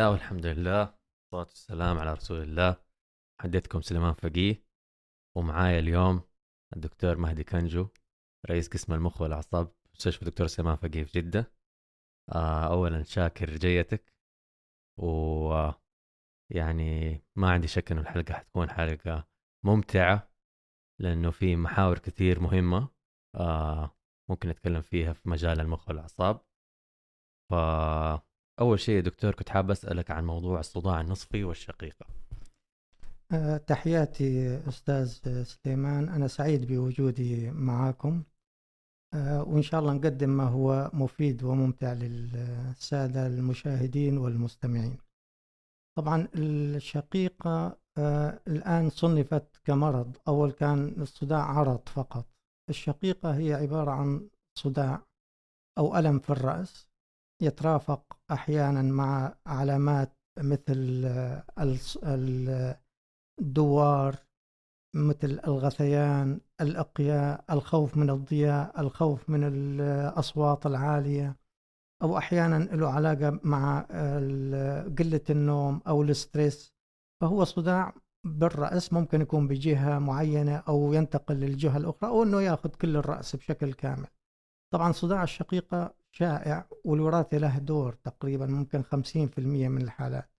الله والحمد لله والصلاة والسلام على رسول الله. حديتكم سليمان فقيه ومعايا اليوم الدكتور مهدي كنجو رئيس قسم المخ والأعصاب مستشفى دكتور سليمان فقيه في جدة. آه أولا شاكر جيتك و يعني ما عندي شك إنه الحلقة حتكون حلقة ممتعة لأنه في محاور كثير مهمة آه ممكن نتكلم فيها في مجال المخ والأعصاب. ف أول شيء يا دكتور كنت حاب أسألك عن موضوع الصداع النصفي والشقيقة. أه، تحياتي أستاذ سليمان. أنا سعيد بوجودي معكم أه، وإن شاء الله نقدم ما هو مفيد وممتع للسادة المشاهدين والمستمعين. طبعا الشقيقة أه، الآن صنفت كمرض أول كان الصداع عرض فقط. الشقيقة هي عبارة عن صداع أو ألم في الرأس. يترافق أحيانا مع علامات مثل الدوار مثل الغثيان الإقياء الخوف من الضياء الخوف من الأصوات العالية. أو أحيانا له علاقة مع قلة النوم أو الستريس. فهو صداع بالرأس ممكن يكون بجهة معينة أو ينتقل للجهة الأخرى أو أنه يأخذ كل الرأس بشكل كامل. طبعا صداع الشقيقة شائع والوراثة له دور تقريبا ممكن 50% من الحالات.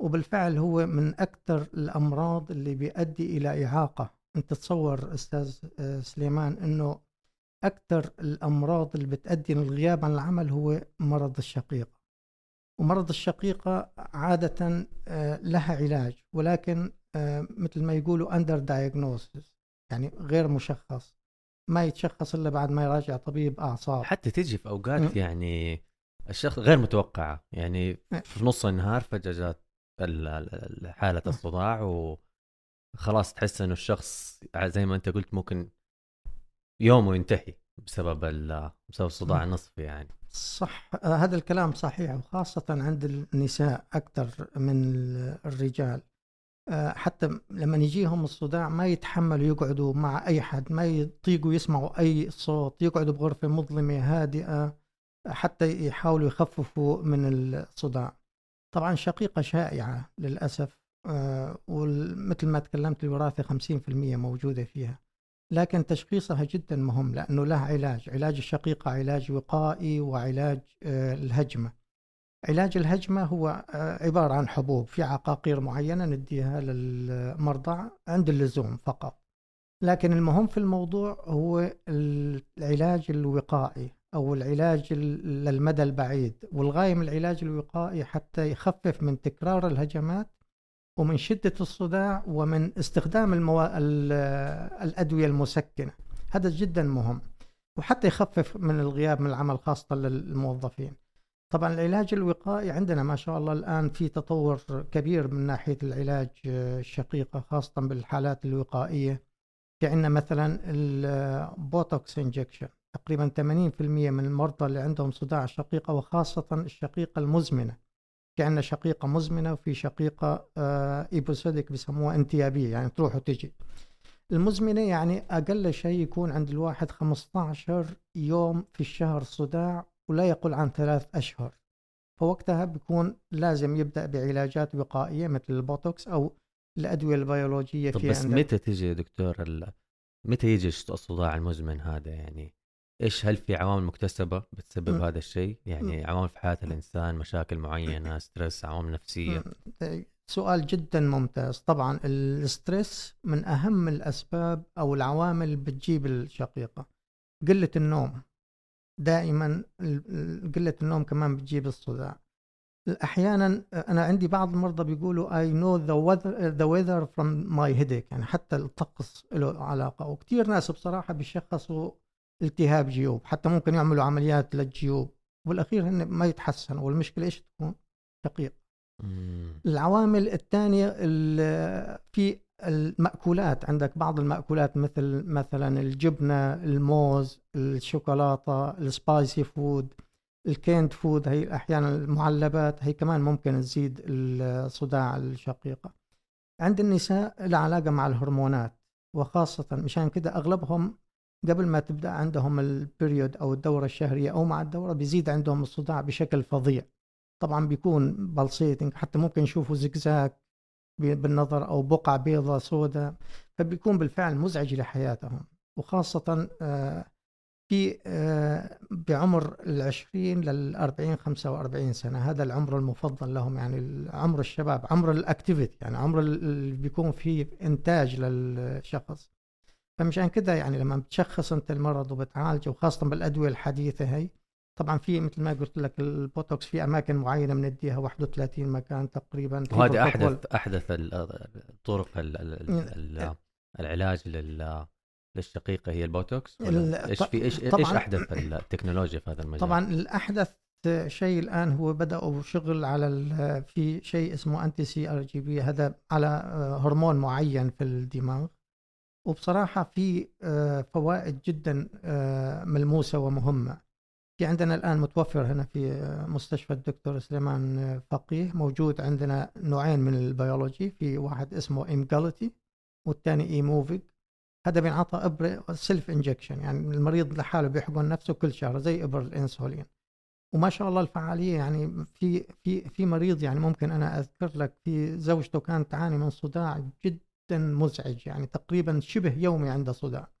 وبالفعل هو من أكثر الأمراض اللي بيؤدي إلى إعاقة. أنت تصور أستاذ آه، سليمان أنه أكثر الأمراض اللي بتؤدي للغياب عن العمل هو مرض الشقيقة. ومرض الشقيقة عادة آه، لها علاج ولكن آه، مثل ما يقولوا under diagnosis يعني غير مشخص. ما يتشخص إلا بعد ما يراجع طبيب أعصاب. حتى تجي في أوقات يعني الشخص غير متوقعة. يعني في نص النهار فجأة جات حالة الصداع وخلاص تحس إنه الشخص زي ما أنت قلت ممكن يومه ينتهي بسبب بسبب الصداع النصفي يعني. صح. هذا الكلام صحيح وخاصة عند النساء أكثر من الرجال. حتى لما يجيهم الصداع ما يتحملوا يقعدوا مع أي حد ما يطيقوا يسمعوا أي صوت يقعدوا بغرفة مظلمة هادئة حتى يحاولوا يخففوا من الصداع. طبعا شقيقة شائعة للأسف آه، ومثل ما تكلمت الوراثة 50% موجودة فيها. لكن تشخيصها جدا مهم لأنه له علاج علاج الشقيقة علاج وقائي وعلاج آه، الهجمة. علاج الهجمة هو آه، عبارة عن حبوب. في عقاقير معينة نديها للمرضى عند اللزوم فقط. لكن المهم في الموضوع هو العلاج الوقائي أو العلاج للمدى البعيد. والغاية من العلاج الوقائي حتى يخفف من تكرار الهجمات ومن شدة الصداع ومن استخدام المو... الأدوية المسكنة. هذا جدا مهم. وحتى يخفف من الغياب من العمل خاصة للموظفين. طبعا العلاج الوقائي عندنا ما شاء الله الآن في تطور كبير من ناحية العلاج الشقيقة خاصة بالحالات الوقائية. في عندنا مثلا البوتوكس injection تقريبا 80% من المرضى اللي عندهم صداع الشقيقة وخاصة الشقيقة المزمنة. في عندنا شقيقة مزمنة وفي شقيقة episodic بسموها انتيابية يعني تروح وتجي. المزمنة يعني أقل شيء يكون عند الواحد 15 يوم في الشهر صداع ولا يقل عن ثلاث أشهر فوقتها بيكون لازم يبدأ بعلاجات وقائية مثل البوتوكس أو الأدوية البيولوجية طب بس عندك. متى تيجي يا دكتور ال... متى يجي الصداع المزمن هذا يعني إيش هل في عوامل مكتسبة بتسبب م. هذا الشيء؟ يعني م. عوامل في حياة الإنسان، مشاكل معينة، stress، عوامل نفسية. سؤال جدا ممتاز، طبعا الستريس من أهم الأسباب أو العوامل اللي بتجيب الشقيقة. قلة النوم دائما قلة النوم كمان بتجيب الصداع. أحيانا أنا عندي بعض المرضى بيقولوا I know the weather the weather from my headache يعني حتى الطقس له علاقة. وكثير ناس بصراحة بيشخصوا التهاب جيوب حتى ممكن يعملوا عمليات للجيوب. والأخير هن ما يتحسن والمشكلة إيش تكون؟ شقيق العوامل الثانية في المأكولات. عندك بعض المأكولات مثل مثلا الجبنة الموز الشوكولاتة ال spicy food ال canned food هي أحيانا المعلبات هي كمان ممكن تزيد الصداع الشقيقة. عند النساء لها علاقة مع الهرمونات وخاصة مشان كده أغلبهم قبل ما تبدأ عندهم ال period أو الدورة الشهرية أو مع الدورة بيزيد عندهم الصداع بشكل فظيع. طبعا بيكون pulsating حتى ممكن يشوفوا زقزاق بالنظر أو بقع بيضاء سوداء فبيكون بالفعل مزعج لحياتهم. وخاصة آه، في آه، بعمر العشرين للأربعين خمسة وأربعين سنة. هذا العمر المفضل لهم يعني عمر الشباب عمر ال activity يعني عمر اللي بيكون فيه إنتاج للشخص. فمشان كده يعني لما بتشخص أنت المرض وبتعالجه وخاصة بالأدوية الحديثة هي طبعا في مثل ما قلت لك البوتوكس في أماكن معينة بنديها 31 مكان تقريبا. وهذه أحدث أحدث طرق العلاج للشقيقة هي البوتوكس إيش في إيش إيش أحدث التكنولوجيا في هذا المجال؟ طبعا الأحدث شيء الآن هو بدأوا شغل على في شيء اسمه anti CGRP هذا على هرمون معين في الدماغ. وبصراحة في آه، فوائد جدا آه، ملموسة ومهمة. في عندنا الآن متوفر هنا في مستشفى الدكتور سليمان فقيه. موجود عندنا نوعين من البيولوجي في واحد اسمه Emgality والثاني Aimovig هذا بينعطى إبرة self injection يعني المريض لحاله بيحقن نفسه كل شهر زي إبر الإنسولين. وما شاء الله الفعالية يعني في في في مريض يعني ممكن أنا أذكر لك في زوجته كانت تعاني من صداع جدا مزعج يعني تقريبا شبه يومي عنده صداع.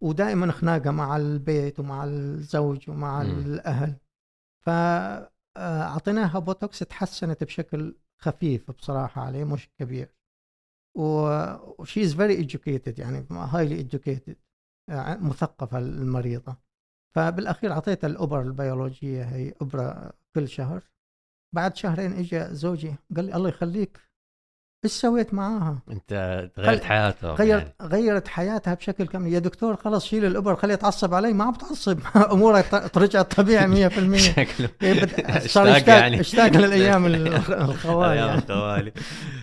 ودائما خناقة مع البيت ومع الزوج ومع م. الأهل. فاعطيناها آه، بوتوكس تحسنت بشكل خفيف بصراحة عليه مش كبير. و she is very educated يعني highly educated آه، مثقفة المريضة. فبالأخير أعطيتها الابر البيولوجية هي أبرة كل شهر. بعد شهرين اجى زوجها قال لي الله يخليك إيش سويت معاها؟ انت غيرت حياتها غيرت يعني. غيرت حياتها بشكل كامل يا دكتور خلص شيل الأبر خليه يتعصب علي. ما بتعصب. امورك رجعت طبيعي 100% شكله صار اشتاق يعني. اشتاق للأيام الخوالي. أيام يعني. الخوالي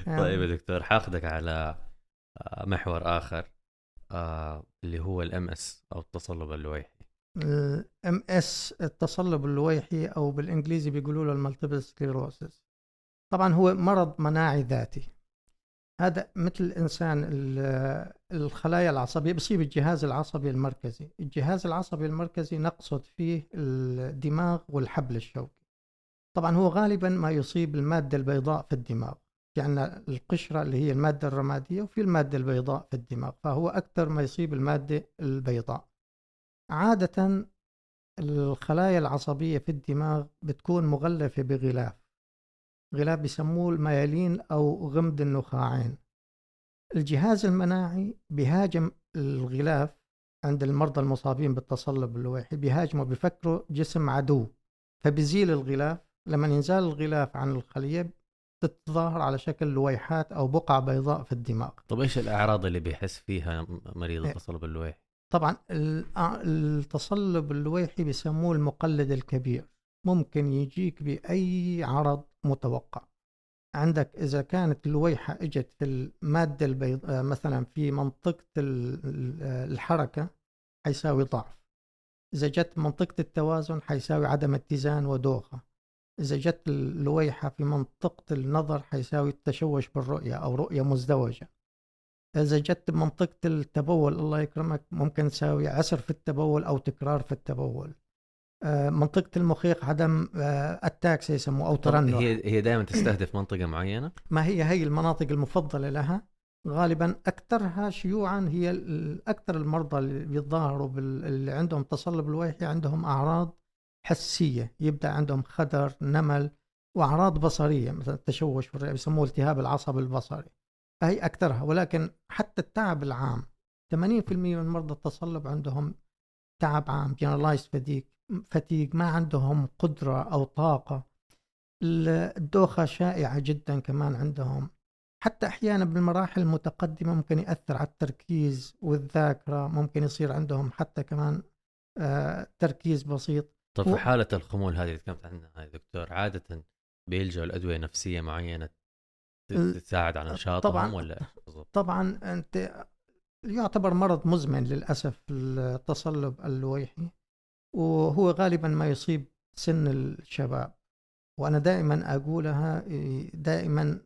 طيب يا دكتور حاخذك على آه، محور آخر آه، اللي هو ال MS أو التصلب اللويحي. ال MS التصلب اللويحي أو بالإنجليزي بيقولوا له ال multiple sclerosis طبعا هو مرض مناعي ذاتي. هذا مثل الإنسان الخلايا العصبية بصيب الجهاز العصبي المركزي. الجهاز العصبي المركزي نقصد فيه الدماغ والحبل الشوكي. طبعا هو غالبا ما يصيب المادة البيضاء في الدماغ يعني القشرة اللي هي المادة الرمادية وفي المادة البيضاء في الدماغ فهو أكثر ما يصيب المادة البيضاء. عادة الخلايا العصبية في الدماغ بتكون مغلفة بغلاف. غلاف بيسموه الميالين أو غمد النخاعين الجهاز المناعي بيهاجم الغلاف عند المرضى المصابين بالتصلب اللويحي بيهاجموا بيفكروا جسم عدو فبيزيل الغلاف لما ينزال الغلاف عن الخلية تتظاهر على شكل لويحات أو بقع بيضاء في الدماغ طب إيش الأعراض اللي بيحس فيها مريض إيه. التصلب اللويحي؟ طبعا التصلب اللويحي بيسموه المقلد الكبير ممكن يجيك بأي عرض متوقع. عندك إذا كانت اللويحة إجت المادة البيضاء مثلا في منطقة الحركة حيساوي ضعف. إذا جت منطقة التوازن حيساوي عدم اتزان ودوخة. إذا جت اللويحة في منطقة النظر حيساوي التشوش بالرؤية أو رؤية مزدوجة. إذا جت بمنطقة التبول الله يكرمك ممكن تساوي عسر في التبول أو تكرار في التبول. آه، منطقة المخيخ عدم التاكس آه، يسموه أو ترنح هي هي دائما تستهدف منطقة معينة؟ ما هي هي المناطق المفضلة لها. غالبا أكثرها شيوعا هي أكثر المرضى اللي بيتظاهروا اللي عندهم تصلب الويحي عندهم أعراض حسية. يبدأ عندهم خدر نمل وأعراض بصرية مثلا التشوش بيسموه التهاب العصب البصري. هي أكثرها ولكن حتى التعب العام 80% من مرضى التصلب عندهم تعب عام جنرالايز فديك فتيق ما عندهم قدرة أو طاقة. الدوخة شائعة جدا كمان عندهم. حتى أحيانا بالمراحل المتقدمة ممكن يأثر على التركيز والذاكرة ممكن يصير عندهم حتى كمان آه تركيز بسيط. طب في حالة الخمول هذه اللي تكلمت عنها هاي دكتور عادة بيلجأوا لأدوية نفسية معينة تساعد على نشاطهم طبعا ولا طبعا أنت يعتبر مرض مزمن للأسف التصلب اللويحي وهو غالبا ما يصيب سن الشباب. وأنا دائما أقولها دائما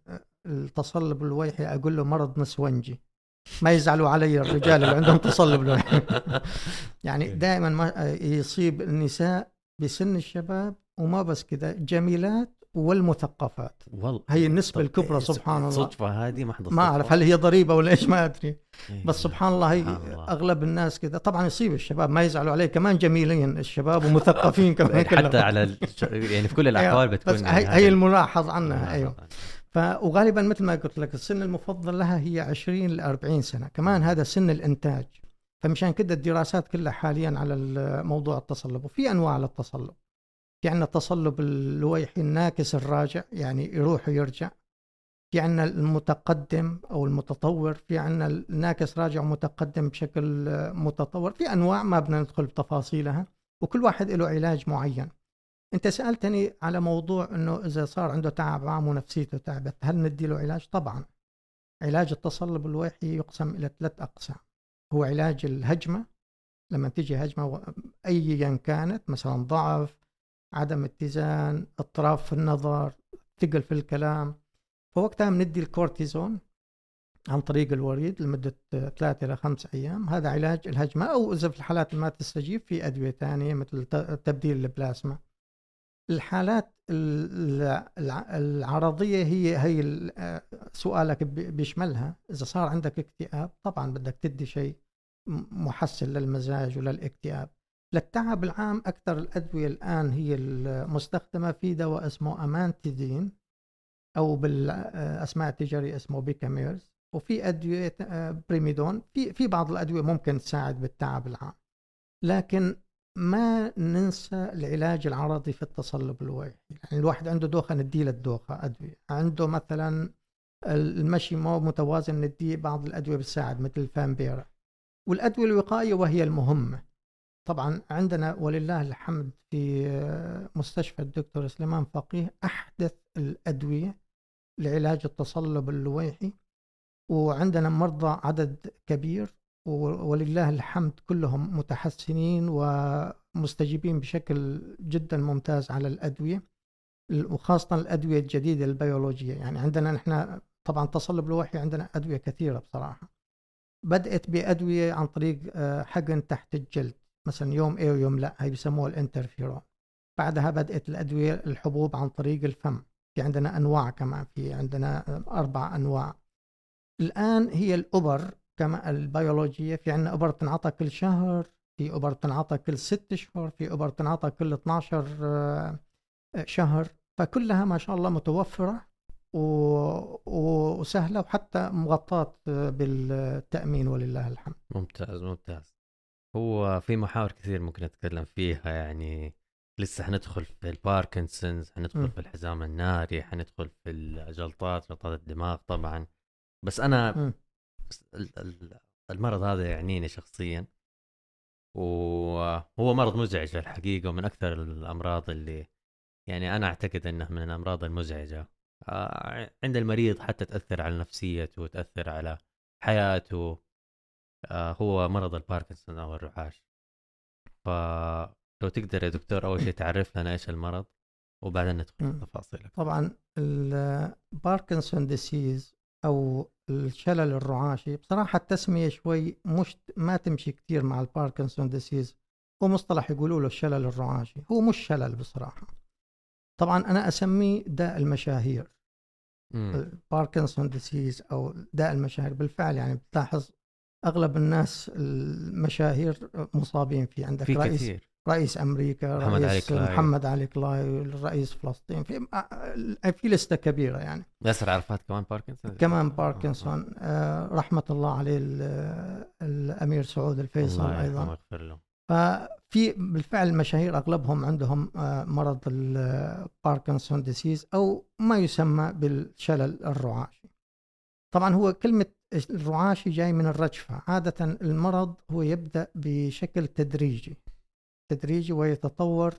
التصلب الويحي أقول له مرض نسونجي ما يزعلوا علي الرجال اللي عندهم تصلب الويحي. يعني دائما ما يصيب النساء بسن الشباب وما بس كذا جميلات والمثقفات. والله هي النسبة الكبرى إيه، سبحان الله. صدفة هذه ما حد ما أعرف هل هي ضريبة ولا إيش؟ ما أدري. إيه. بس سبحان الله هي الله. أغلب الناس كذا. طبعا يصيب الشباب ما يزعلوا عليه. كمان جميلين الشباب ومثقفين كمان يعني حتى. على يعني في كل الأحوال بتكون بس يعني هي, هذه. هي الملاحظ عنها. أيوه. ف وغالبا مثل ما قلت لك السن المفضل لها هي 20 ل 40 سنة. كمان هذا سن الإنتاج. فمشان كده الدراسات كلها حاليا على موضوع التصلب. وفي أنواع للتصلب. في عندنا التصلب اللويحي الناكس الراجع يعني يروح ويرجع. في عندنا المتقدم أو المتطور في عندنا الناكس راجع ومتقدم بشكل متطور. في أنواع ما بدنا ندخل بتفاصيلها وكل واحد له علاج معين. أنت سألتني على موضوع إنه إذا صار عنده تعب عام ونفسيته تعبت هل ندي له علاج؟ طبعا. علاج التصلب الويحي يقسم إلى ثلاث أقسام. هو علاج الهجمة لما تيجي هجمة ايا كانت مثلا ضعف عدم اتزان اضطراب في النظر ثقل في الكلام. فوقتها بندي الكورتيزون عن طريق الوريد لمدة ثلاثة إلى خمس أيام. هذا علاج الهجمة أو إذا في الحالات ما تستجيب في أدوية ثانية مثل تبديل البلازما الحالات ال- الع- العرضية هي هي ال- سؤالك بي- بيشملها. إذا صار عندك اكتئاب طبعا بدك تدي شيء محسن للمزاج وللاكتئاب. للتعب العام أكثر الأدوية الآن هي المستخدمة في دواء اسمه amantadine أو بالأسماء التجارية اسمه PK-Merz. وفي أدوية آه، primidone. في في بعض الأدوية ممكن تساعد بالتعب العام. لكن ما ننسى العلاج العرضي في التصلب اللويحي يعني الواحد عنده دوخة نديه الدوخة أدوية. عنده مثلا المشي مو متوازن نديه بعض الأدوية بتساعد مثل ال Fampyra. والأدوية الوقائية وهي المهمة. طبعا عندنا ولله الحمد في آه، مستشفى الدكتور سليمان فقيه أحدث الأدوية لعلاج التصلب اللويحي وعندنا مرضى عدد كبير ولله الحمد كلهم متحسنين ومستجيبين بشكل جدا ممتاز على الأدوية وخاصة الأدوية الجديدة البيولوجية. يعني عندنا نحن طبعا التصلب اللويحي عندنا أدوية كثيرة بصراحة. بدأت بأدوية عن طريق آه، حقن تحت الجلد. مثلا يوم إيه ويوم لا هي بيسموها الانترفيرون. بعدها بدأت الأدوية الحبوب عن طريق الفم. في عندنا أنواع كمان في عندنا أربع أنواع. الآن هي الأبر كما البيولوجية في عندنا أبر تنعطى كل شهر في أبر تنعطى كل ست أشهر في أبر تنعطى كل 12 آه، شهر. فكلها ما شاء الله متوفرة و- وسهلة وحتى مغطاة آه، بالتأمين ولله الحمد. ممتاز ممتاز. هو في محاور كثير ممكن نتكلم فيها يعني لسه حندخل في الباركنسونز حندخل مم. في الحزام الناري حندخل في الجلطات جلطات الدماغ طبعا بس أنا مم. بس ال- ال- المرض هذا يعنيني شخصيا وهو مرض مزعج الحقيقة ومن أكثر الأمراض اللي يعني أنا أعتقد أنه من الأمراض المزعجة آه، عند المريض حتى تأثر على نفسيته وتأثر على حياته هو مرض الباركنسون أو الرعاش. فلو تقدر يا دكتور أول شيء تعرف لنا إيش المرض وبعدين ندخل في أكثر. طبعا ال Parkinson disease أو الشلل الرعاشي بصراحة التسمية شوي مش ما تمشي كثير مع ال Parkinson disease هو مصطلح يقولوا له الشلل الرعاشي. هو مش شلل بصراحة. طبعا أنا أسميه داء المشاهير. مم. ال Parkinson disease أو داء المشاهير بالفعل يعني بتلاحظ أغلب الناس المشاهير مصابين فيه. عندك في رئيس كثير. رئيس أمريكا محمد علي رئيس كلاي. محمد علي كلاي رئيس فلسطين في في لستة كبيرة يعني. ياسر عرفات كمان باركنسون؟ كمان باركنسون. آه رحمة الله عليه ال- الأمير سعود الفيصل الله أيضا. له. ففي بالفعل المشاهير أغلبهم عندهم آه مرض ال Parkinson's disease أو ما يسمى بالشلل الرعاشي. طبعا هو كلمة الرعاشي جاي من الرجفة. عادة المرض هو يبدأ بشكل تدريجي. تدريجي ويتطور.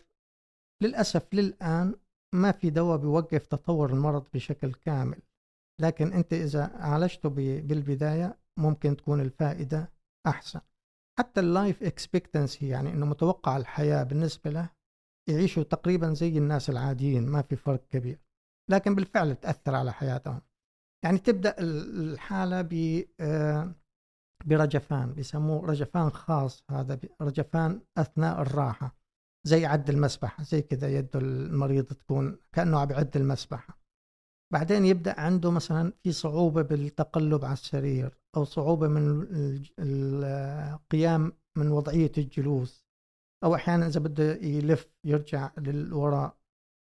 للأسف للآن ما في دواء بيوقف تطور المرض بشكل كامل. لكن أنت إذا عالجته بالبداية ممكن تكون الفائدة أحسن. حتى ال life expectancy يعني أنه متوقع الحياة بالنسبة له يعيشوا تقريبا زي الناس العاديين ما في فرق كبير. لكن بالفعل تأثر على حياتهم. يعني تبدأ ال- الحالة ب آه، برجفان بيسموه رجفان خاص هذا رجفان أثناء الراحة زي عد المسبحة زي كذا يده المريض تكون كأنه عم يعد المسبحة. بعدين يبدأ عنده مثلا في صعوبة بالتقلب على السرير أو صعوبة من القيام من وضعية الجلوس أو أحيانا إذا بده يلف يرجع للوراء.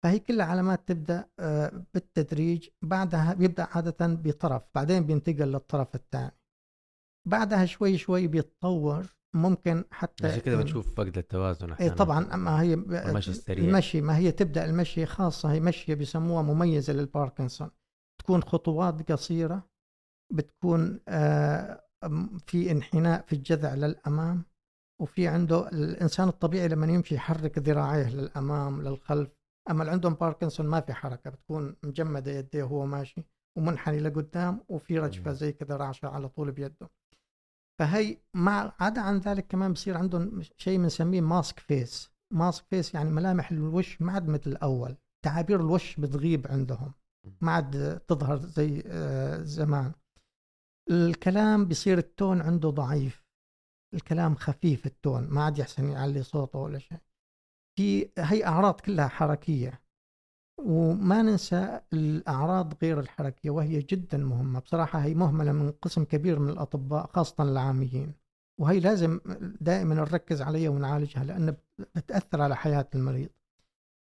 فهي كلها علامات تبدأ آه، بالتدريج بعدها بيبدأ عادة بطرف بعدين بينتقل للطرف الثاني. بعدها شوي شوي بيتطور ممكن حتى عشان كده بنشوف فقد التوازن إيه أحيانا. طبعا ما هي المشي السريع المشي ما هي تبدأ المشي خاصة هي مشية بيسموها مميزة للباركنسون. تكون خطوات قصيرة بتكون آه، في انحناء في الجذع للأمام وفي عنده الإنسان الطبيعي لما يمشي يحرك ذراعيه للأمام للخلف أما اللي عندهم باركنسون ما في حركة بتكون مجمدة يديه وهو ماشي ومنحني لقدام وفي رجفة زي كذا رعشة على طول بيده. فهي مع عدا عن ذلك كمان بصير عندهم شيء بنسميه mask face mask face يعني ملامح الوش ما عاد مثل الأول. تعابير الوش بتغيب عندهم. ما عاد تظهر زي آه، زمان. الكلام بصير التون عنده ضعيف. الكلام خفيف التون ما عاد يحسن يعلي صوته ولا شيء. في هي أعراض كلها حركية وما ننسى الأعراض غير الحركية وهي جدا مهمة. بصراحة هي مهملة من قسم كبير من الأطباء خاصة العاميين. وهي لازم دائما نركز عليها ونعالجها لأن بتأثر على حياة المريض.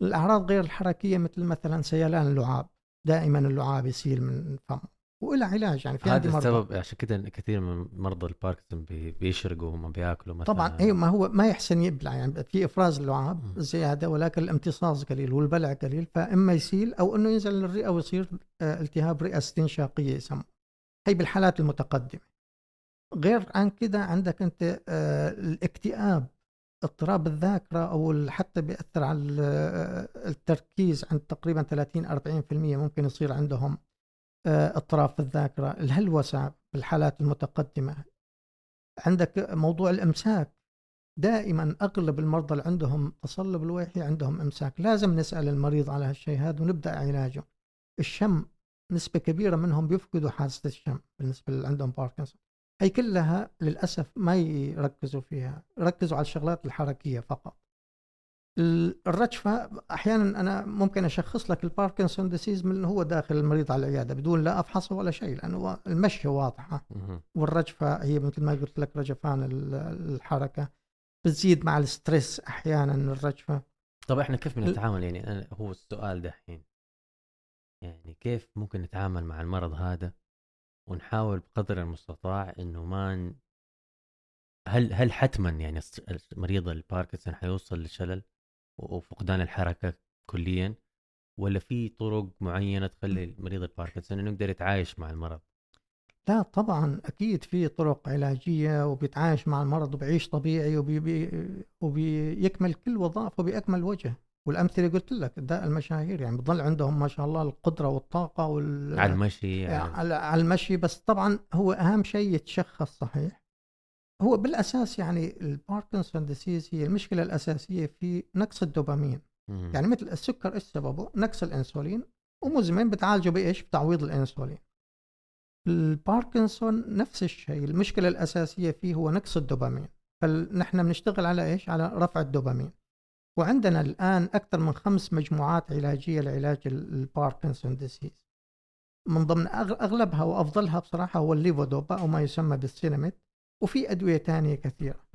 الأعراض غير الحركية مثل مثلا سيلان اللعاب دائما اللعاب يسيل من فمه. وإلى علاج يعني في هذا السبب عشان كده كثير من مرضى الباركنسون بيشرقوا وما بياكلوا مثلا. طبعا اي ما هو ما يحسن يبلع يعني في إفراز اللعاب زيادة ولكن الامتصاص قليل والبلع قليل فإما يسيل أو إنه ينزل للرئة ويصير آه، التهاب رئة استنشاقية يسمى هي بالحالات المتقدمة. غير عن كده عندك أنت آه، الاكتئاب اضطراب الذاكرة أو حتى بيأثر على آه، التركيز عند تقريبا 30 40% ممكن يصير عندهم. اضطراب في الذاكرة الهلوسة بالحالات المتقدمة. عندك موضوع الإمساك. دائما أغلب المرضى اللي عندهم تصلب الويحي عندهم إمساك. لازم نسأل المريض على هالشيء هذا ونبدأ علاجه. الشم نسبة كبيرة منهم بيفقدوا حاسة الشم بالنسبة اللي عندهم باركنسون. هي كلها للأسف ما يركزوا فيها. يركزوا على الشغلات الحركية فقط. الرجفة أحيانا أنا ممكن أشخص لك ال Parkinson's disease من هو داخل المريض على العيادة بدون لا أفحصه ولا شيء لأنه المشي واضحة. والرجفة هي مثل ما قلت لك رجفان الحركة بتزيد مع ال stress أحيانا الرجفة. طب إحنا كيف بنتعامل؟ يعني أنا هو السؤال دحين يعني كيف ممكن نتعامل مع المرض هذا ونحاول بقدر المستطاع إنه ما ن... هل هل حتما يعني مريض الباركنسون حيوصل لشلل وفقدان الحركة كليا ولا في طرق معينة تخلي مريض الباركنسون إنه يقدر يتعايش مع المرض؟ لا طبعا أكيد في طرق علاجية وبيتعايش مع المرض وبيعيش طبيعي وبي وبيكمل كل وظائفه بأكمل وجه والأمثلة قلت لك ده المشاهير يعني بضل عندهم ما شاء الله القدرة والطاقة وال على المشي يعني. على المشي بس طبعا هو أهم شيء يتشخص صحيح هو بالأساس يعني ال Parkinson's disease هي المشكلة الأساسية في نقص الدوبامين مم. يعني مثل السكر إيش سببه؟ نقص الإنسولين ومزمن بتعالجه بإيش؟ بتعويض الإنسولين الباركنسون نفس الشيء المشكلة الأساسية فيه هو نقص الدوبامين فنحن بنشتغل على إيش؟ على رفع الدوبامين وعندنا الآن أكثر من خمس مجموعات علاجية لعلاج ال Parkinson's disease من ضمن أغلبها وأفضلها بصراحة هو الليفودوبا أو ما يسمى بالسينمت وفي أدوية ثانية كثيرة.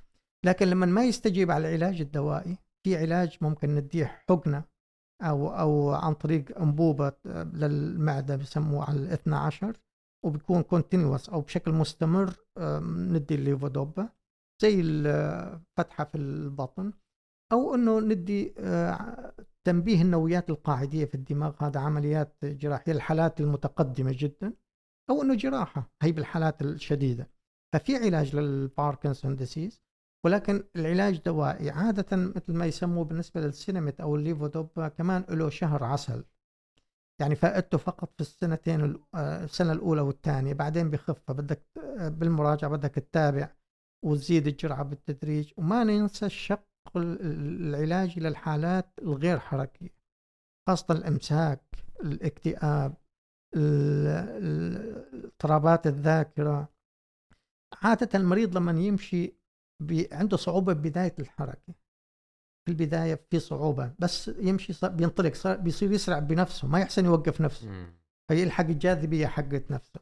لكن لما ما يستجيب على العلاج الدوائي في علاج ممكن نديه حقنة أو أو عن طريق أنبوبة للمعدة بسموه على الاثنى عشر وبيكون continuous أو بشكل مستمر ندي الليفودوبا زي الفتحة في البطن أو أنه ندي آه، تنبيه النويات القاعدية في الدماغ. هذا عمليات جراحية الحالات المتقدمة جدا أو أنه جراحة هي بالحالات الشديدة. ففي علاج لل Parkinson's disease ولكن العلاج دوائي عادة مثل ما يسموه بالنسبة للسينمت أو الليفودوبا كمان له شهر عسل. يعني فائدته فقط في السنتين آه، السنة الأولى والثانية بعدين بخف فبدك بالمراجعة بدك تتابع وتزيد الجرعة بالتدريج وما ننسى الشق العلاجي للحالات الغير حركية خاصة الإمساك الاكتئاب اضطرابات الذاكرة. عادة المريض لما يمشي عنده صعوبة ببداية الحركة. في البداية في صعوبة بس يمشي صار بينطلق صار بيصير يسرع بنفسه ما يحسن يوقف نفسه. فيلحق الجاذبية حقت نفسه.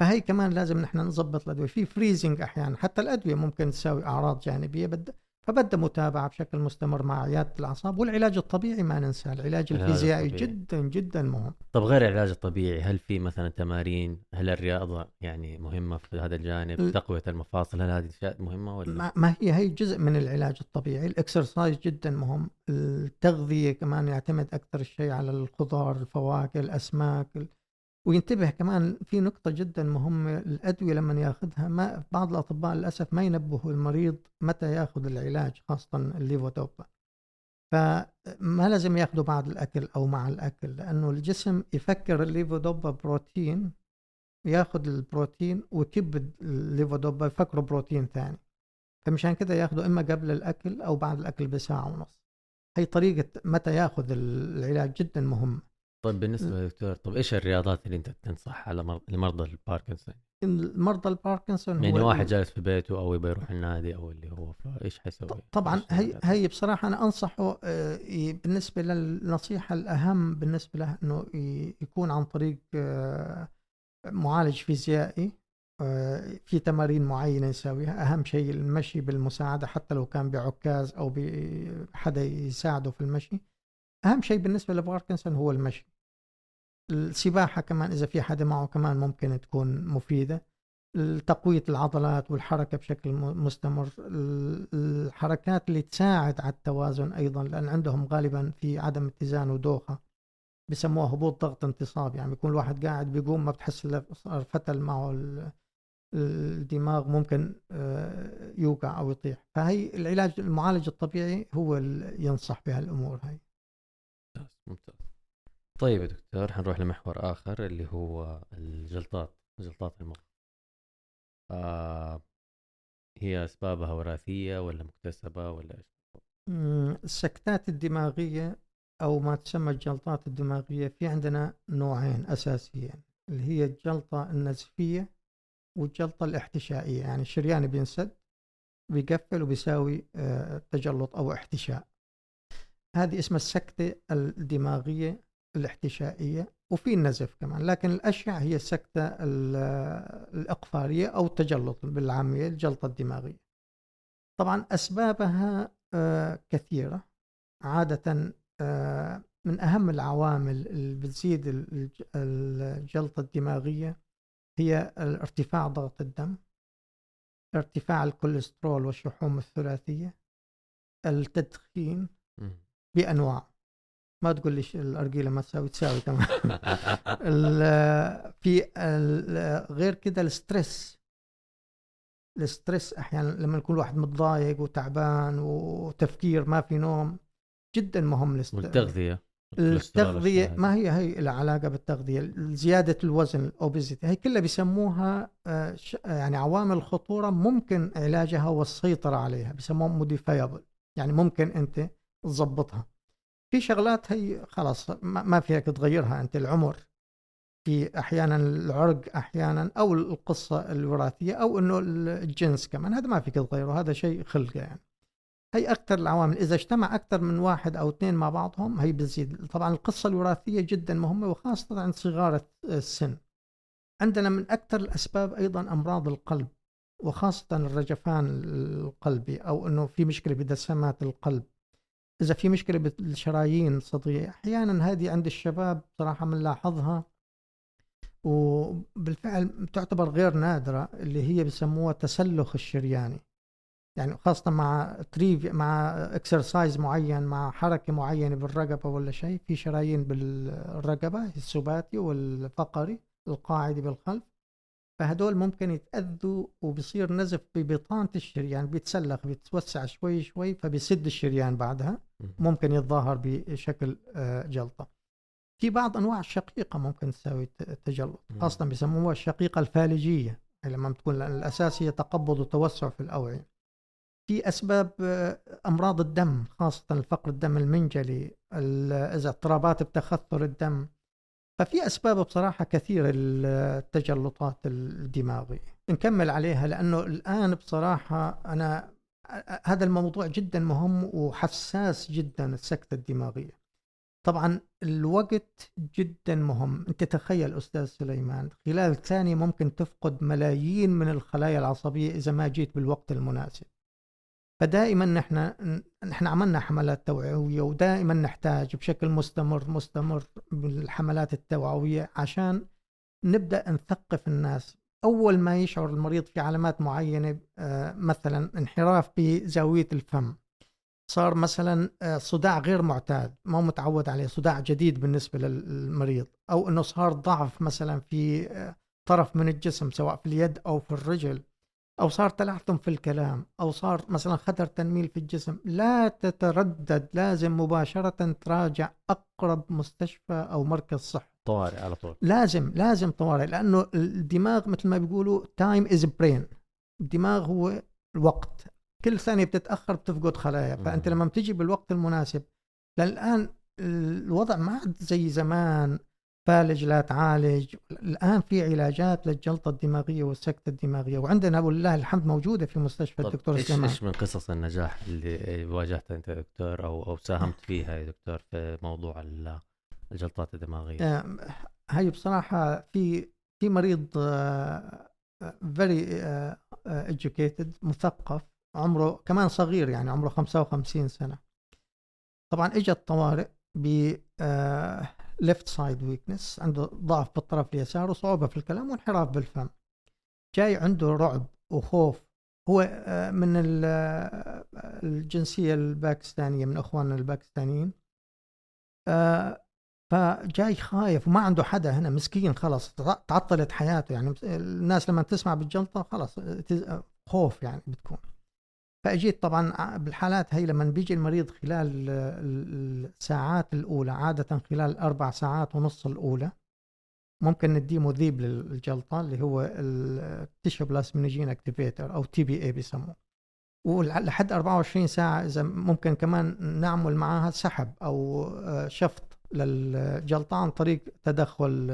فهي كمان لازم نحن نظبط الأدوية. في فريزنج أحيانا حتى الأدوية ممكن تساوي أعراض جانبية بد فبدأ متابعة بشكل مستمر مع عيادة الأعصاب والعلاج الطبيعي ما ننساه العلاج الفيزيائي الطبيعي. جدا جدا مهم. طب غير العلاج الطبيعي هل في مثلا تمارين هل الرياضة يعني مهمة في هذا الجانب ال- تقوية المفاصل هل هذه أشياء مهمة ولا؟ ما ما هي هي جزء من العلاج الطبيعي. ال exercise جدا مهم. التغذية كمان يعتمد أكثر شيء على الخضار الفواكه الأسماك ال- وينتبه كمان في نقطة جدا مهمة الأدوية لما ياخذها ما بعض الأطباء للأسف ما ينبهوا المريض متى ياخذ العلاج خاصة الليفودوبا فما لازم ياخذه بعد الأكل أو مع الأكل لأنه الجسم يفكر الليفودوبا بروتين ياخذ البروتين ويكب الليفودوبا يفكره بروتين ثاني. فمشان كده ياخذه إما قبل الأكل أو بعد الأكل بساعة ونص. هي طريقة متى ياخذ العلاج جدا مهمة. طيب بالنسبة لدكتور طب إيش الرياضات اللي أنت تنصحها لمر- لمرضى الباركنسون؟ مرضى الباركنسون يعني واحد جالس في بيته أو يبغى يروح النادي أو اللي هو فإيش حيسوي؟ طبعا هي؟ هي بصراحة أنا أنصحه آه، بالنسبة للنصيحة الأهم بالنسبة له إنه يكون عن طريق آه، معالج فيزيائي آه، في تمارين معينة يساويها. أهم شيء المشي بالمساعدة حتى لو كان بعكاز أو بحدا يساعده في المشي. أهم شيء بالنسبة لباركنسون هو المشي. السباحة كمان إذا في حدا معه كمان ممكن تكون مفيدة. تقويه العضلات والحركة بشكل مستمر. ال- الحركات اللي تساعد على التوازن أيضا لأن عندهم غالبا في عدم اتزان ودوخة بسموها هبوط ضغط انتصاب. يعني بيكون الواحد قاعد بيقوم ما بتحس صار فتل معه ال- الدماغ ممكن آه، يوقع أو يطيح. فهي العلاج المعالج الطبيعي هو اللي ينصح بهالأمور هاي. ممتاز ممتاز. طيب يا دكتور حنروح لمحور آخر اللي هو الجلطات جلطات المخ. آه هي أسبابها وراثية ولا مكتسبة ولا إيش؟ السكتات الدماغية أو ما تسمى الجلطات الدماغية في عندنا نوعين أساسيين اللي هي الجلطة النزفية والجلطة الاحتشائية. يعني الشريان بينسد بيقفل وبيساوي آه، تجلط أو احتشاء. هذه اسمها السكتة الدماغية الاحتشائية وفي النزف كمان لكن الأشع هي السكتة ال- الإقفالية أو التجلط بالعامية الجلطة الدماغية. طبعا أسبابها آه، كثيرة. عادة آه، من أهم العوامل اللي بتزيد الج- الجلطة الدماغية هي ارتفاع ضغط الدم ارتفاع الكوليسترول والشحوم الثلاثية التدخين مم. ما تقول لي ش- الأرجيلة ما تساوي تساوي كمان. في ال- غير كده ال stress. ال stress أحيانا لما يكون الواحد متضايق وتعبان وتفكير ما في نوم جدا مهم الاست- والتغذية. والأشياء ما. هي هي لها علاقة بالتغذية. زيادة الوزن ال obesity هي كلها بيسموها آه، يعني عوامل خطورة ممكن علاجها والسيطرة عليها بيسموها modifiable يعني ممكن أنت تظبطها في شغلات هي خلاص ما فيك تغيرها أنت العمر. في أحيانا العرق أحيانا أو القصة الوراثية أو إنه الجنس كمان هذا ما فيك تغيره هذا شيء خلقه يعني. هي أكثر العوامل إذا اجتمع أكثر من واحد أو اثنين مع بعضهم هي بتزيد. طبعا القصة الوراثية جدا مهمة وخاصة عند صغار السن. عندنا من أكثر الأسباب أيضا أمراض القلب وخاصة الرجفان القلبي أو أنه في مشكلة بدسمات القلب. إذا في مشكلة بالشرايين الصدرية أحيانا هذه عند الشباب صراحة بنلاحظها وبالفعل تعتبر غير نادرة اللي هي بسموها تسلخ الشرياني. يعني خاصة مع تريف مع اكسرسايز معين مع حركة معينة بالرقبة ولا شيء في شرايين بالرقبة السباتي والفقري القاعدي بالخلف. فهدول ممكن يتأذوا وبصير نزف ببطانة الشريان بيتسلخ بيتوسع شوي شوي فبيسد الشريان بعدها مم. ممكن يتظاهر بشكل آه، جلطة في بعض أنواع الشقيقة ممكن تساوي تجلط. خاصة بيسموها الشقيقة الفالجية لما تكون الأساس هي تقبض وتوسع في الأوعية في أسباب آه، أمراض الدم خاصة الفقر الدم المنجلي ال- إذا اضطرابات بتخثر الدم ففي أسباب بصراحة كثيرة التجلطات الدماغية نكمل عليها لأنه الآن بصراحة أنا هذا الموضوع جدا مهم وحساس جدا السكتة الدماغية. طبعا الوقت جدا مهم. أنت تخيل أستاذ سليمان خلال ثانية ممكن تفقد ملايين من الخلايا العصبية إذا ما جيت بالوقت المناسب. فدائما نحن نحن عملنا حملات توعوية ودائما نحتاج بشكل مستمر مستمر بالحملات التوعوية عشان نبدأ نثقف الناس. أول ما يشعر المريض في علامات معينة آه، مثلا انحراف بزاوية الفم صار مثلا آه، صداع غير معتاد ما متعود عليه صداع جديد بالنسبة للمريض أو إنه صار ضعف مثلا في آه، طرف من الجسم سواء في اليد أو في الرجل. أو صار تلعثم في الكلام أو صار مثلا خطر تنميل في الجسم لا تتردد لازم مباشرة تراجع أقرب مستشفى أو مركز صحي. طوارئ على طول. لازم لازم طوارئ لأنه الدماغ مثل ما بيقولوا time is brain الدماغ هو الوقت. كل ثانية بتتأخر بتفقد خلايا. فأنت لما بتجي بالوقت المناسب للآن الوضع ما عاد زي زمان. فالج لا تعالج. الآن في علاجات للجلطة الدماغية والسكتة الدماغية. وعندنا ولله الحمد موجودة في مستشفى الدكتور إيش سليمان. إيش من قصص النجاح اللي واجهتها أنت دكتور أو أو ساهمت فيها يا دكتور في موضوع الجلطات الدماغية؟ هاي بصراحة في في مريض very educated مثقف عمره كمان صغير يعني عمره 55 سنة. طبعا اجى الطوارئ ب left side weakness عنده ضعف بالطرف اليسار وصعوبة في الكلام وانحراف بالفم. جاي عنده رعب وخوف. هو آه، من آه، الجنسية الباكستانية من إخواننا الباكستانيين. آه، فجاي خايف وما عنده حدا هنا مسكين خلص تعطلت حياته يعني الناس لما تسمع بالجلطة خلص خوف يعني بتكون. فأجيت طبعا بالحالات هي لما بيجي المريض خلال الساعات الأولى عادة خلال الاربع ساعات ونص الأولى ممكن نديه مذيب للجلطة اللي هو ال tissue plasminogen activator أو tPA بيسموه. ولحد 24 ساعة إذا ممكن كمان نعمل معاها سحب أو آه، شفط للجلطة عن طريق تدخل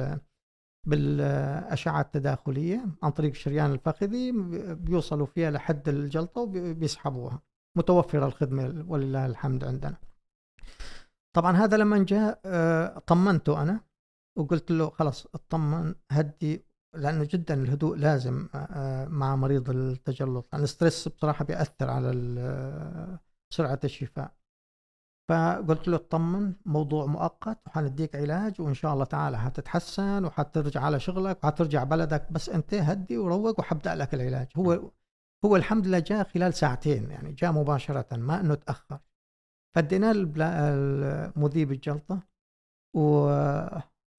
بالأشعة التداخلية عن طريق الشريان الفخذي بيوصلوا فيها لحد الجلطة وبيسحبوها. متوفرة الخدمة ولله الحمد عندنا. طبعا هذا لما جاء آه، طمنته أنا وقلت له خلاص اطمن هدي لأنه جدا الهدوء لازم آه، مع مريض التجلط. لأن الستريس بصراحة بيأثر على آه، سرعة الشفاء. فقلت له اطمن موضوع مؤقت وحنديك علاج وإن شاء الله تعالى حتتحسن وحترجع على شغلك وحترجع بلدك بس أنت هدي وروق وحبدأ لك العلاج. هو هو الحمد لله جاء خلال ساعتين يعني جاء مباشرة ما إنه تأخر. فدينا مذيب الجلطه و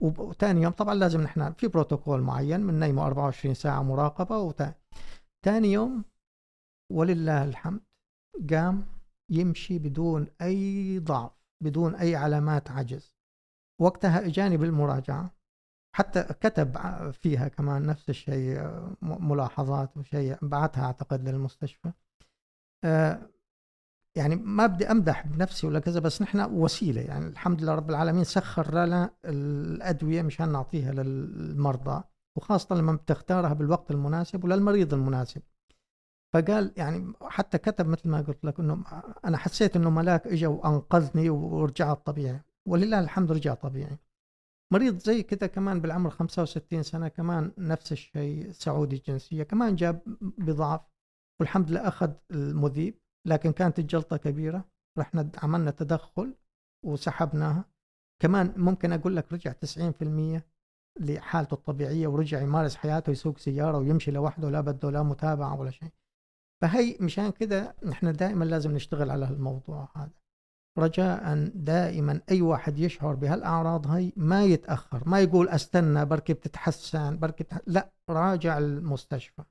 وثاني يوم طبعا لازم نحن في بروتوكول معين بننيمه 24 ساعة مراقبة وثاني ثاني يوم ولله الحمد قام يمشي بدون أي ضعف بدون أي علامات عجز. وقتها إجاني بالمراجعة. حتى كتب فيها كمان نفس الشيء ملاحظات وشيء بعتها أعتقد للمستشفى. آه، يعني ما بدي أمدح بنفسي ولا كذا بس نحن وسيلة. يعني الحمد لله رب العالمين سخر لنا الأدوية مشان نعطيها للمرضى وخاصة لما بتختارها بالوقت المناسب وللمريض المناسب. فقال يعني حتى كتب مثل ما قلت لك إنه أنا حسيت إنه ملاك اجى وأنقذني ورجعت طبيعي. ولله الحمد رجع طبيعي. مريض زي كذا كمان بالعمر 65 سنة كمان نفس الشيء سعودي الجنسية كمان جاب بضعف والحمد لله أخذ المذيب لكن كانت الجلطة كبيرة رحنا عملنا تدخل وسحبناها. كمان ممكن أقول لك رجع 90% لحالته الطبيعية ورجع يمارس حياته يسوق سيارة ويمشي لوحده لا بده لا متابعة ولا شيء. فهي مشان كذا نحن دائما لازم نشتغل على الموضوع هذا. رجاء دائما أي واحد يشعر بهالأعراض هاي ما يتأخر ما يقول أستنى بركي بتتحسن بركي بتح... لا راجع المستشفى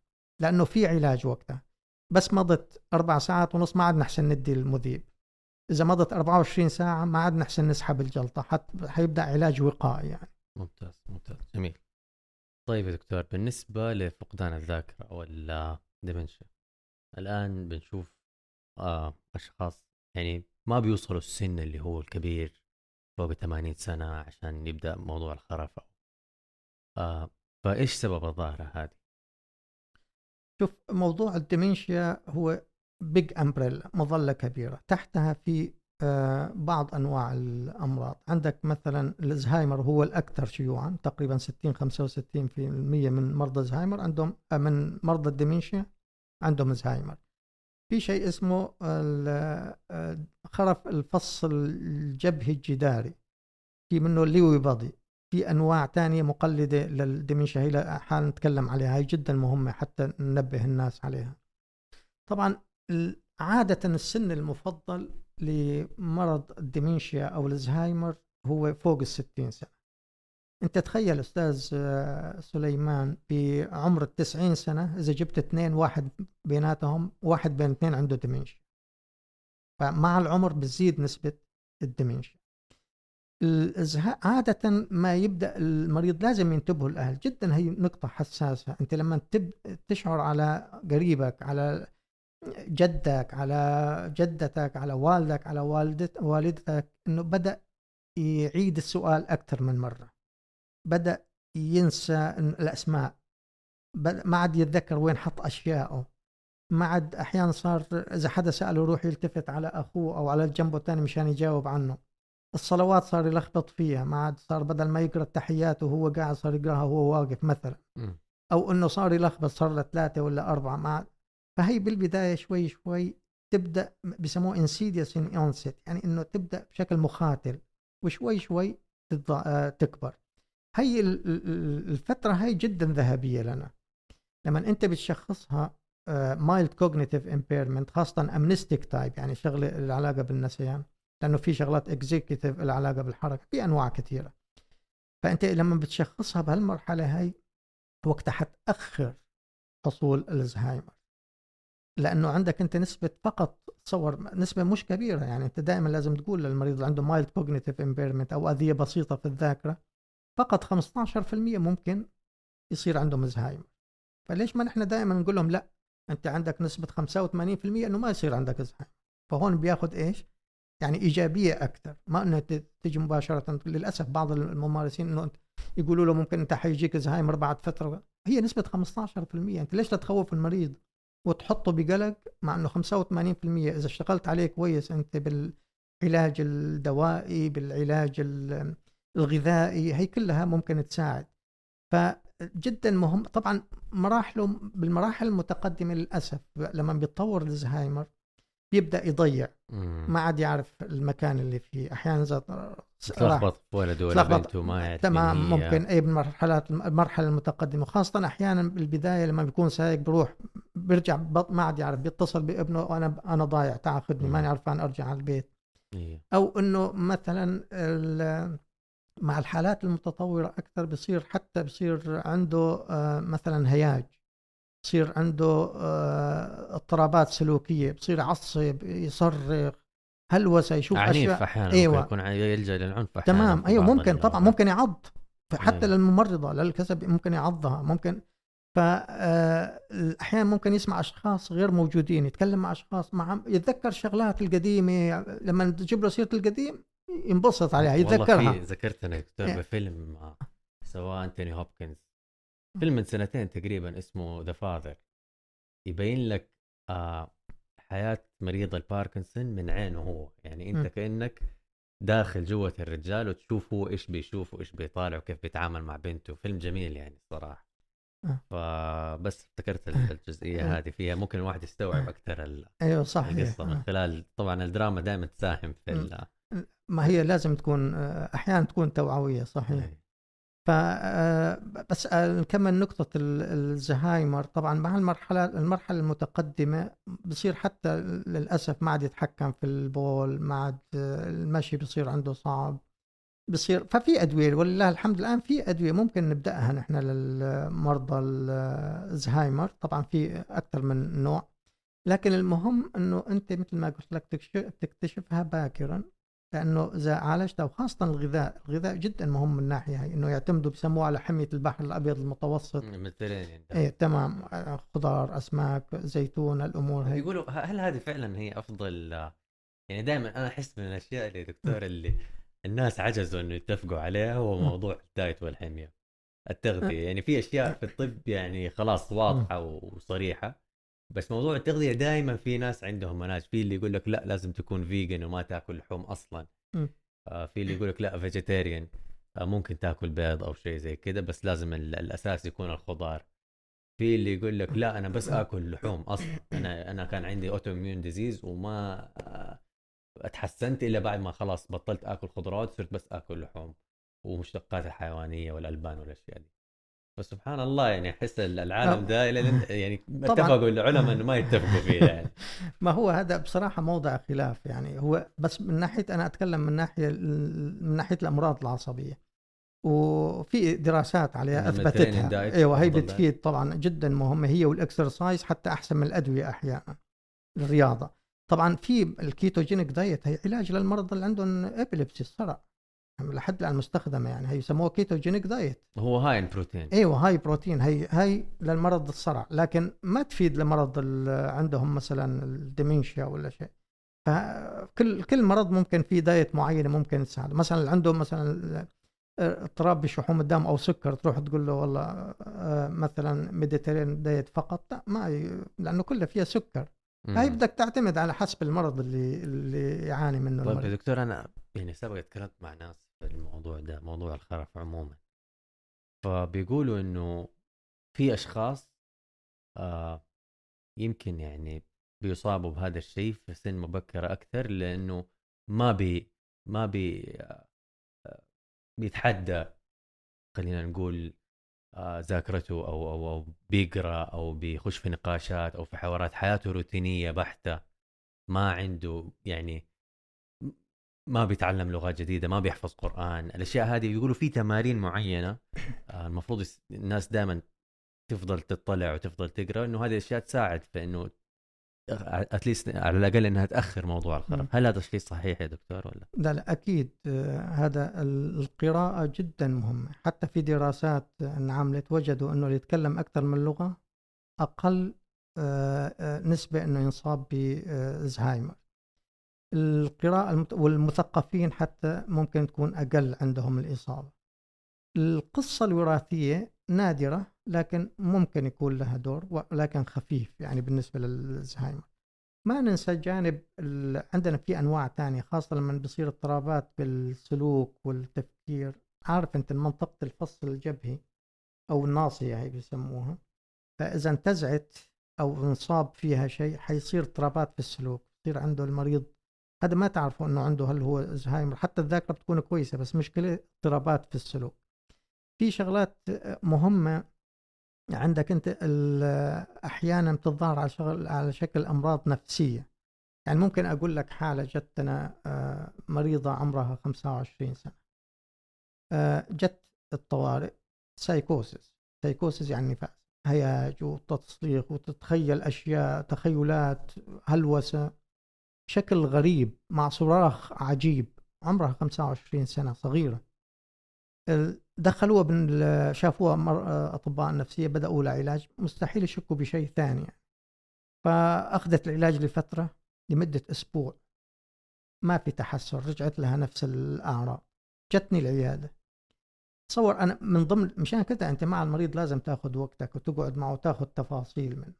لأنه في علاج وقتها. بس مضت أربع ساعات ونص ما عاد نحسن ندي المذيب. إذا مضت 24 ساعة ما عاد نحسن نسحب الجلطة حت... حيبدأ علاج وقائي يعني. ممتاز ممتاز جميل. طيب يا دكتور بالنسبة لفقدان الذاكرة أو الدمنشيا الآن بنشوف آه أشخاص يعني ما بيوصلوا السن اللي هو الكبير فوق 80 سنة عشان يبدأ موضوع الخرف آه فإيش سبب الظاهرة هذه؟ شوف موضوع الدمنشيا هو بيج امبريلا مظلة كبيرة. تحتها في آه، بعض أنواع الأمراض. عندك مثلا الزهايمر هو الأكثر شيوعا تقريبا 60 65% من مرضى الزهايمر عندهم من مرضى الدمنشيا عندهم زهايمر في شيء اسمه آه، خرف الفص الجبهي الجداري. في منه ليوي بادي. في أنواع تانية مقلدة للدمنشيا هي حال نتكلم عليها. هي جدا مهمة حتى ننبه الناس عليها. طبعا عادة السن المفضل لمرض الدمنشيا أو الزهايمر هو فوق الستين سنة. أنت تخيل أستاذ آه، سليمان بعمر التسعين سنة إذا جبت اثنين واحد بيناتهم واحد بين اثنين عنده دمنشيا. فمع العمر بتزيد نسبة الدمنشيا. الازهاء عادة ما يبدأ المريض لازم ينتبهوا الأهل جدا هي نقطة حساسة. أنت لما تب تشعر على قريبك على جدك على جدتك على والدك على والدت والدتك أنه بدأ يعيد السؤال أكثر من مرة. بدأ ينسى الأسماء. ما عاد يتذكر وين حط أشياءه. ما عاد أحيانا صار إذا حدا سأله يروح يلتفت على أخوه أو على جنبه الثاني مشان يجاوب عنه. الصلوات صار يلخبط فيها. ما عاد صار بدل ما يقرأ التحيات وهو قاعد صار يقرأها وهو واقف مثلا. أو إنه صار يلخبط صار له ثلاثة ولا أربعة ما عاد. فهي بالبداية شوي شوي تبدأ بسموه on onset يعني إنه تبدأ بشكل مخاطر وشوي شوي آه، تكبر. هي ال- ال- ال- الفترة هي جدا ذهبية لنا. لما أنت بتشخصها mild cognitive impairment خاصة amnestic type يعني شغلة العلاقة بالنسيان لأنه في شغلات executive العلاقة بالحركة في أنواع كثيرة. فأنت لما بتشخصها بهالمرحلة هاي وقتها حتأخر حصول الزهايمر لأنه عندك أنت نسبة فقط تصور نسبة مش كبيرة يعني أنت دائما لازم تقول للمريض اللي عنده mild cognitive impairment أو أذية بسيطة في الذاكرة فقط 15% ممكن يصير عندهم زهايمر فليش ما نحن دائما نقول لهم لا أنت عندك نسبة 85% إنه ما يصير عندك زهايمر فهون بياخذ إيش؟ يعني إيجابية أكثر. ما إنه تجي مباشرة للأسف بعض الممارسين إنه يقولوا له ممكن أنت حيجيك زهايمر بعد فترة. هي نسبة 15% أنت ليش لا تخوف المريض وتحطه بقلق؟ مع إنه 85% إذا اشتغلت عليه كويس أنت بالعلاج الدوائي بالعلاج ال- الغذائي هي كلها ممكن تساعد فجدا مهم طبعا مراحله بالمراحل المتقدمة للأسف لما بيتطور الزهايمر بيبدأ يضيع. ما عاد يعرف المكان اللي فيه أحيانا تلخبط في ولده ولا. بنته ما يعرف تمام. ممكن اي بالمرحلات المرحلة المتقدمة خاصه أحيانا بالبداية لما بيكون سايق بروح بيرجع ما عاد يعرف بيتصل بابنه أنا أنا ضايع تعال خذني. ماني عرفان أرجع على البيت إيه. أو إنه مثلا مع الحالات المتطورة أكثر بصير حتى بصير عنده آه، مثلا هياج بصير عنده آه، اضطرابات سلوكية بصير يعصب يصرخ هلوسة يشوف عنيف أشياء أحيانا أيوة. ممكن يكون يلجأ للعنف أحيانا تمام بعض ممكن طبعا. ممكن يعض حتى أيوة. للممرضة للكسب ممكن يعضها ممكن فاحيانا ممكن يسمع أشخاص غير موجودين يتكلم مع أشخاص مع يتذكر الشغلات القديمة لما تجيب له سيرة القديم ينبسط عليها والله يتذكرها. في ذكرت أنا دكتور إيه. بفيلم آه، سواه أنتوني هوبكنز. فيلم من سنتين تقريبا اسمه ذا فاذر يبين لك آه حياة مريض الباركنسون من عينه هو. يعني أنت م. كأنك داخل جوة الرجال وتشوف هو إيش بيشوف وإيش بيطالع وكيف بيتعامل مع بنته. فيلم جميل يعني الصراحه آه. فبس افتكرت ال- الجزئية هذه فيها. ممكن الواحد يستوعب أكثر ال- أيوه صح القصة. من آه. خلال طبعا الدراما دائما تساهم في. ال- ما هي لازم تكون آه، أحيانا تكون توعوية صحيح. ف آه، بس آه، نكمل نقطة ال- الزهايمر. طبعا مع المرحلة المرحلة المتقدمة بصير حتى للأسف ما عاد يتحكم في البول ما عاد المشي بصير عنده صعب. بصير ففي أدوية ولله الحمد الآن في أدوية ممكن نبدأها نحن للمرضى الزهايمر. طبعا في أكثر من نوع. لكن المهم إنه أنت مثل ما قلت لك تكتشفها باكرا. لأنه إذا عالجتها وخاصه الغذاء، الغذاء جدا مهم من الناحيه هي إنه يعتمدوا بيسموه على حمية البحر الأبيض المتوسط. ميديترينيان إيه تمام. آه، خضار أسماك زيتون الأمور هي يقولوا هل هذه فعلا هي أفضل؟ يعني دائما أنا أحس من الأشياء اللي دكتور اللي الناس عجزوا إنه يتفقوا عليها هو موضوع ال diet والحمية التغذية. يعني في أشياء في الطب يعني خلاص واضحة وصريحة بس موضوع التغذية دائما في ناس عندهم منهج في اللي يقول لك لا لازم تكون vegan وما تاكل لحوم أصلا. آه في اللي يقول لك لا vegetarian آه ممكن تاكل بيض أو شيء زي كده بس لازم ال- الأساس يكون الخضار. في اللي يقول لك لا أنا بس آكل لحوم أصلا. أنا أنا كان عندي autoimmune disease وما آه، اتحسنت إلا بعد ما خلاص بطلت آكل خضروات صرت بس آكل لحوم ومشتقات الحيوانية والألبان والأشياء دي. فسبحان الله يعني أحس العالم. ده يعني. اتفقوا العلماء إنه ما يتفقوا فيه يعني. ما هو هذا بصراحة موضع خلاف يعني. هو بس من ناحية أنا أتكلم من ناحية من ناحية الأمراض العصبية. وفي دراسات عليها أثبتتها. diet أيوة هي بتفيد طبعا جدا مهمة. هي وال exercise حتى أحسن من الأدوية أحيانا الرياضة. طبعا في ال ketogenic diet هي علاج للمرضى اللي عندهم epilepsy الصرع لحد الآن مستخدمة يعني. هي يسموها ketogenic diet هو high ال protein. أيوه high protein. هي هي للمرض الصرع. لكن ما تفيد لمرض عندهم مثلا ال dementia ولا شيء. فكل كل مرض ممكن في diet معينة ممكن تساعده. مثلا اللي عنده مثلا اضطراب بشحوم الدم أو سكر تروح تقول له والله آه، مثلا Mediterranean diet فقط. لا ما ي... لأنه كله فيها سكر. هاي بدك تعتمد على حسب المرض اللي اللي يعاني منه طيب يا المريض. دكتور أنا يعني سبق تكلمت مع ناس الموضوع ده موضوع الخرف عموما. فبيقولوا إنه في أشخاص آه يمكن يعني بيصابوا بهذا الشيء في سن مبكرة أكثر لأنه ما بي ما بي آه، بيتحدى خلينا نقول آه، ذاكرته أو أو أو بيقرأ أو بيخش في نقاشات أو في حوارات حياته روتينية بحتة ما عنده يعني ما بيتعلم لغات جديدة ما بيحفظ قرآن. الأشياء هذه بيقولوا في تمارين معينة. آه، المفروض الناس دائما تفضل تطلع وتفضل تقرأ إنه هذه الاشياء تساعد في إنه اتليست على الأقل إنها تأخر موضوع. الخرف هل هذا الشيء صحيح يا دكتور ولا؟ لا لا أكيد. آه، هذا ال- القراءة جدا مهمة حتى في دراسات انعملت وجدوا أنه اللي يتكلم أكثر من لغة أقل آه، نسبة أنه ينصاب بزهايمر القراءة والمثقفين حتى ممكن تكون أقل عندهم الإصابة. القصة الوراثية نادرة لكن ممكن يكون لها دور ولكن خفيف يعني بالنسبة للزهايمر ما ننسى جانب. عندنا في أنواع تانية خاصة لما بصير اضطرابات بالسلوك والتفكير. عارف أنت منطقة الفص الجبهي أو الناصية هي بيسموها. فإذا انتزعت أو انصاب فيها شيء حيصير اضطرابات في السلوك يصير عنده المريض هذا ما تعرفوا إنه عنده هل هو زهايمر حتى الذاكرة بتكون كويسة بس مشكلة اضطرابات في السلوك. في شغلات مهمة عندك أنت أحيانا بتظهر على شغل على شكل أمراض نفسية. يعني ممكن أقول لك حالة جتنا آه، مريضة عمرها 25 سنة. آه، جت الطوارئ psychosis psychosis يعني نفاس هياج وتصليخ وتتخيل أشياء تخيلات هلوسة. بشكل غريب مع صراخ عجيب عمرها 25 سنة صغيرة. ال- دخلوها بال- شافوها مر... أطباء النفسية بدأوا لها علاج مستحيل يشكوا بشيء ثاني يعني. فأخذت العلاج لفترة لمدة أسبوع. ما في تحسن رجعت لها نفس الأعراض. جتني العيادة. تصور أنا من ضمن مشان كذا أنت مع المريض لازم تاخذ وقتك وتقعد معه وتاخذ تفاصيل منه.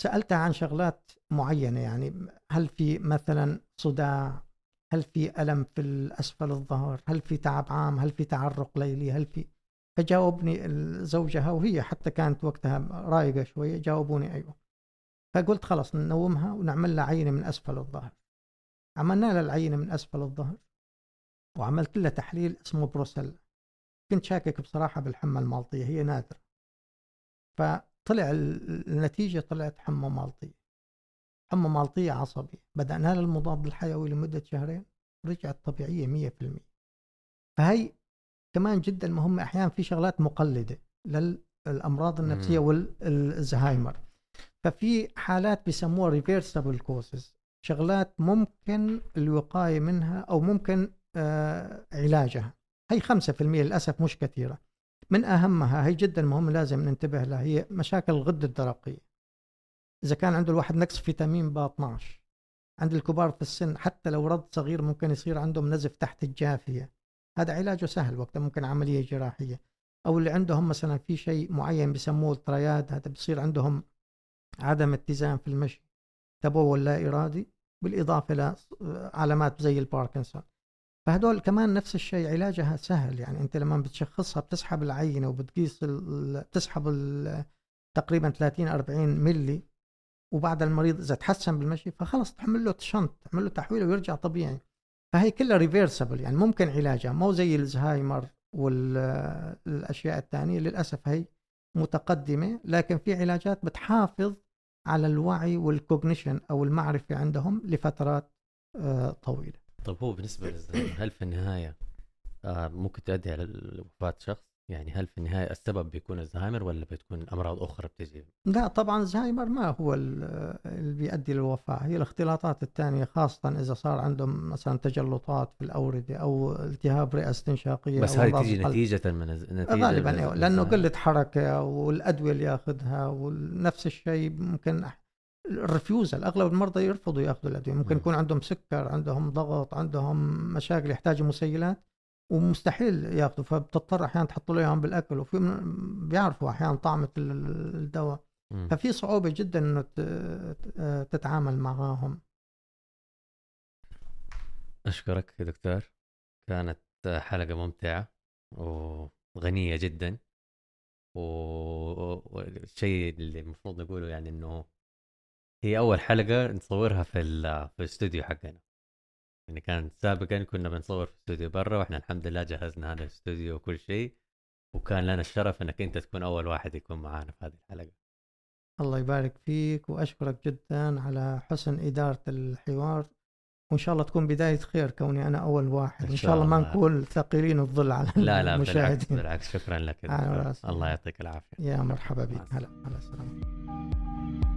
سالتها عن شغلات معينة يعني هل في مثلا صداع؟ هل في ألم في أسفل الظهر؟ هل في تعب عام؟ هل في تعرق ليلي؟ هل في؟ فجاوبني زوجها وهي حتى كانت وقتها رايقة شوية جاوبوني أيوة. فقلت خلاص ننومها ونعمل لها عينة من أسفل الظهر. عملنا لها العينة من أسفل الظهر وعملت لها تحليل اسمه بروسيلا كنت شاكك بصراحة بالحمى المالطية هي نادرة. فطلع ال- النتيجة طلعت حمى مالطية. حمى مالطية عصبي بدأنا لها المضاد الحيوي لمدة شهرين رجعت طبيعية مية في المية. فهي كمان جدا مهمة. أحيانا في شغلات مقلدة للأمراض النفسية. والزهايمر ففي حالات بيسموها reversible causes شغلات ممكن الوقاية منها أو ممكن آه علاجها. هي 5% للأسف مش كثيرة. من أهمها هي جدا مهمة لازم ننتبه لها هي مشاكل الغدة الدرقية. إذا كان عنده الواحد نقص فيتامين ب 12 عند الكبار في السن حتى لو رض صغير ممكن يصير عندهم نزف تحت الجافية. هذا علاجه سهل وقتها ممكن عملية جراحية. أو اللي عندهم مثلا في شيء معين بيسموه ال triad هذا بصير عندهم عدم اتزان في المشي. تبول لا إرادي بالإضافة إلى علامات زي الباركنسون. فهدول كمان نفس الشيء علاجها سهل. يعني أنت لما بتشخصها بتسحب العينة وبتقيس بتسحب تقريبا 30 40 ملي وبعد المريض إذا تحسن بالمشي فخلص تعمل له shunt تعمل له تحويل ويرجع طبيعي. فهي كلها reversible يعني ممكن علاجها. مو زي الزهايمر والأشياء الثانية للأسف هي متقدمة لكن في علاجات بتحافظ على الوعي وال cognition أو المعرفة عندهم لفترات آه، طويلة. طيب هو بالنسبة للزهايمر هل في النهاية آه، ممكن تؤدي على وفاة شخص؟ يعني هل في النهاية السبب بيكون الزهايمر ولا بتكون أمراض أخرى بتجي؟ لا طبعا الزهايمر ما هو اللي بيؤدي للوفاة هي الاختلاطات الثانية خاصة إذا صار عندهم مثلا تجلطات في الأوردة أو التهاب رئة استنشاقية بس هاي تيجي نتيجة من نتيجة غالبا أيوة لأنه قلة حركة والأدوية اللي ياخذها ونفس الشيء ممكن الرفيوزل اغلب المرضى يرفضوا يأخذوا الأدوية. ممكن يكون عندهم سكر عندهم ضغط عندهم مشاكل يحتاجوا مسيلات ومستحيل يأخذوا. فبتضطر أحيانا تحط له إياهم بالأكل وفي بيعرفوا أحيانا طعمة الدواء. ففي صعوبة جدا إنه تتعامل معاهم. أشكرك يا دكتور. كانت حلقة ممتعة وغنية جدا. والشيء اللي المفروض نقوله يعني إنه هي أول حلقة نصورها في في الاستوديو حقنا. يعني كان سابقا كنا بنصور في استوديو برا وإحنا الحمد لله جهزنا هذا الاستوديو وكل شيء. وكان لنا الشرف إنك أنت تكون أول واحد يكون معنا في هذه الحلقة. الله يبارك فيك وأشكرك جدا على حسن إدارة الحوار. وإن شاء الله تكون بداية خير كوني أنا أول واحد. إن شاء الله ما نكون ثقيلين الظل على لا لا المشاهدين. بالعكس, بالعكس شكرا لك. الله يعطيك العافية. يا مرحبا بك. هلا هلا السلام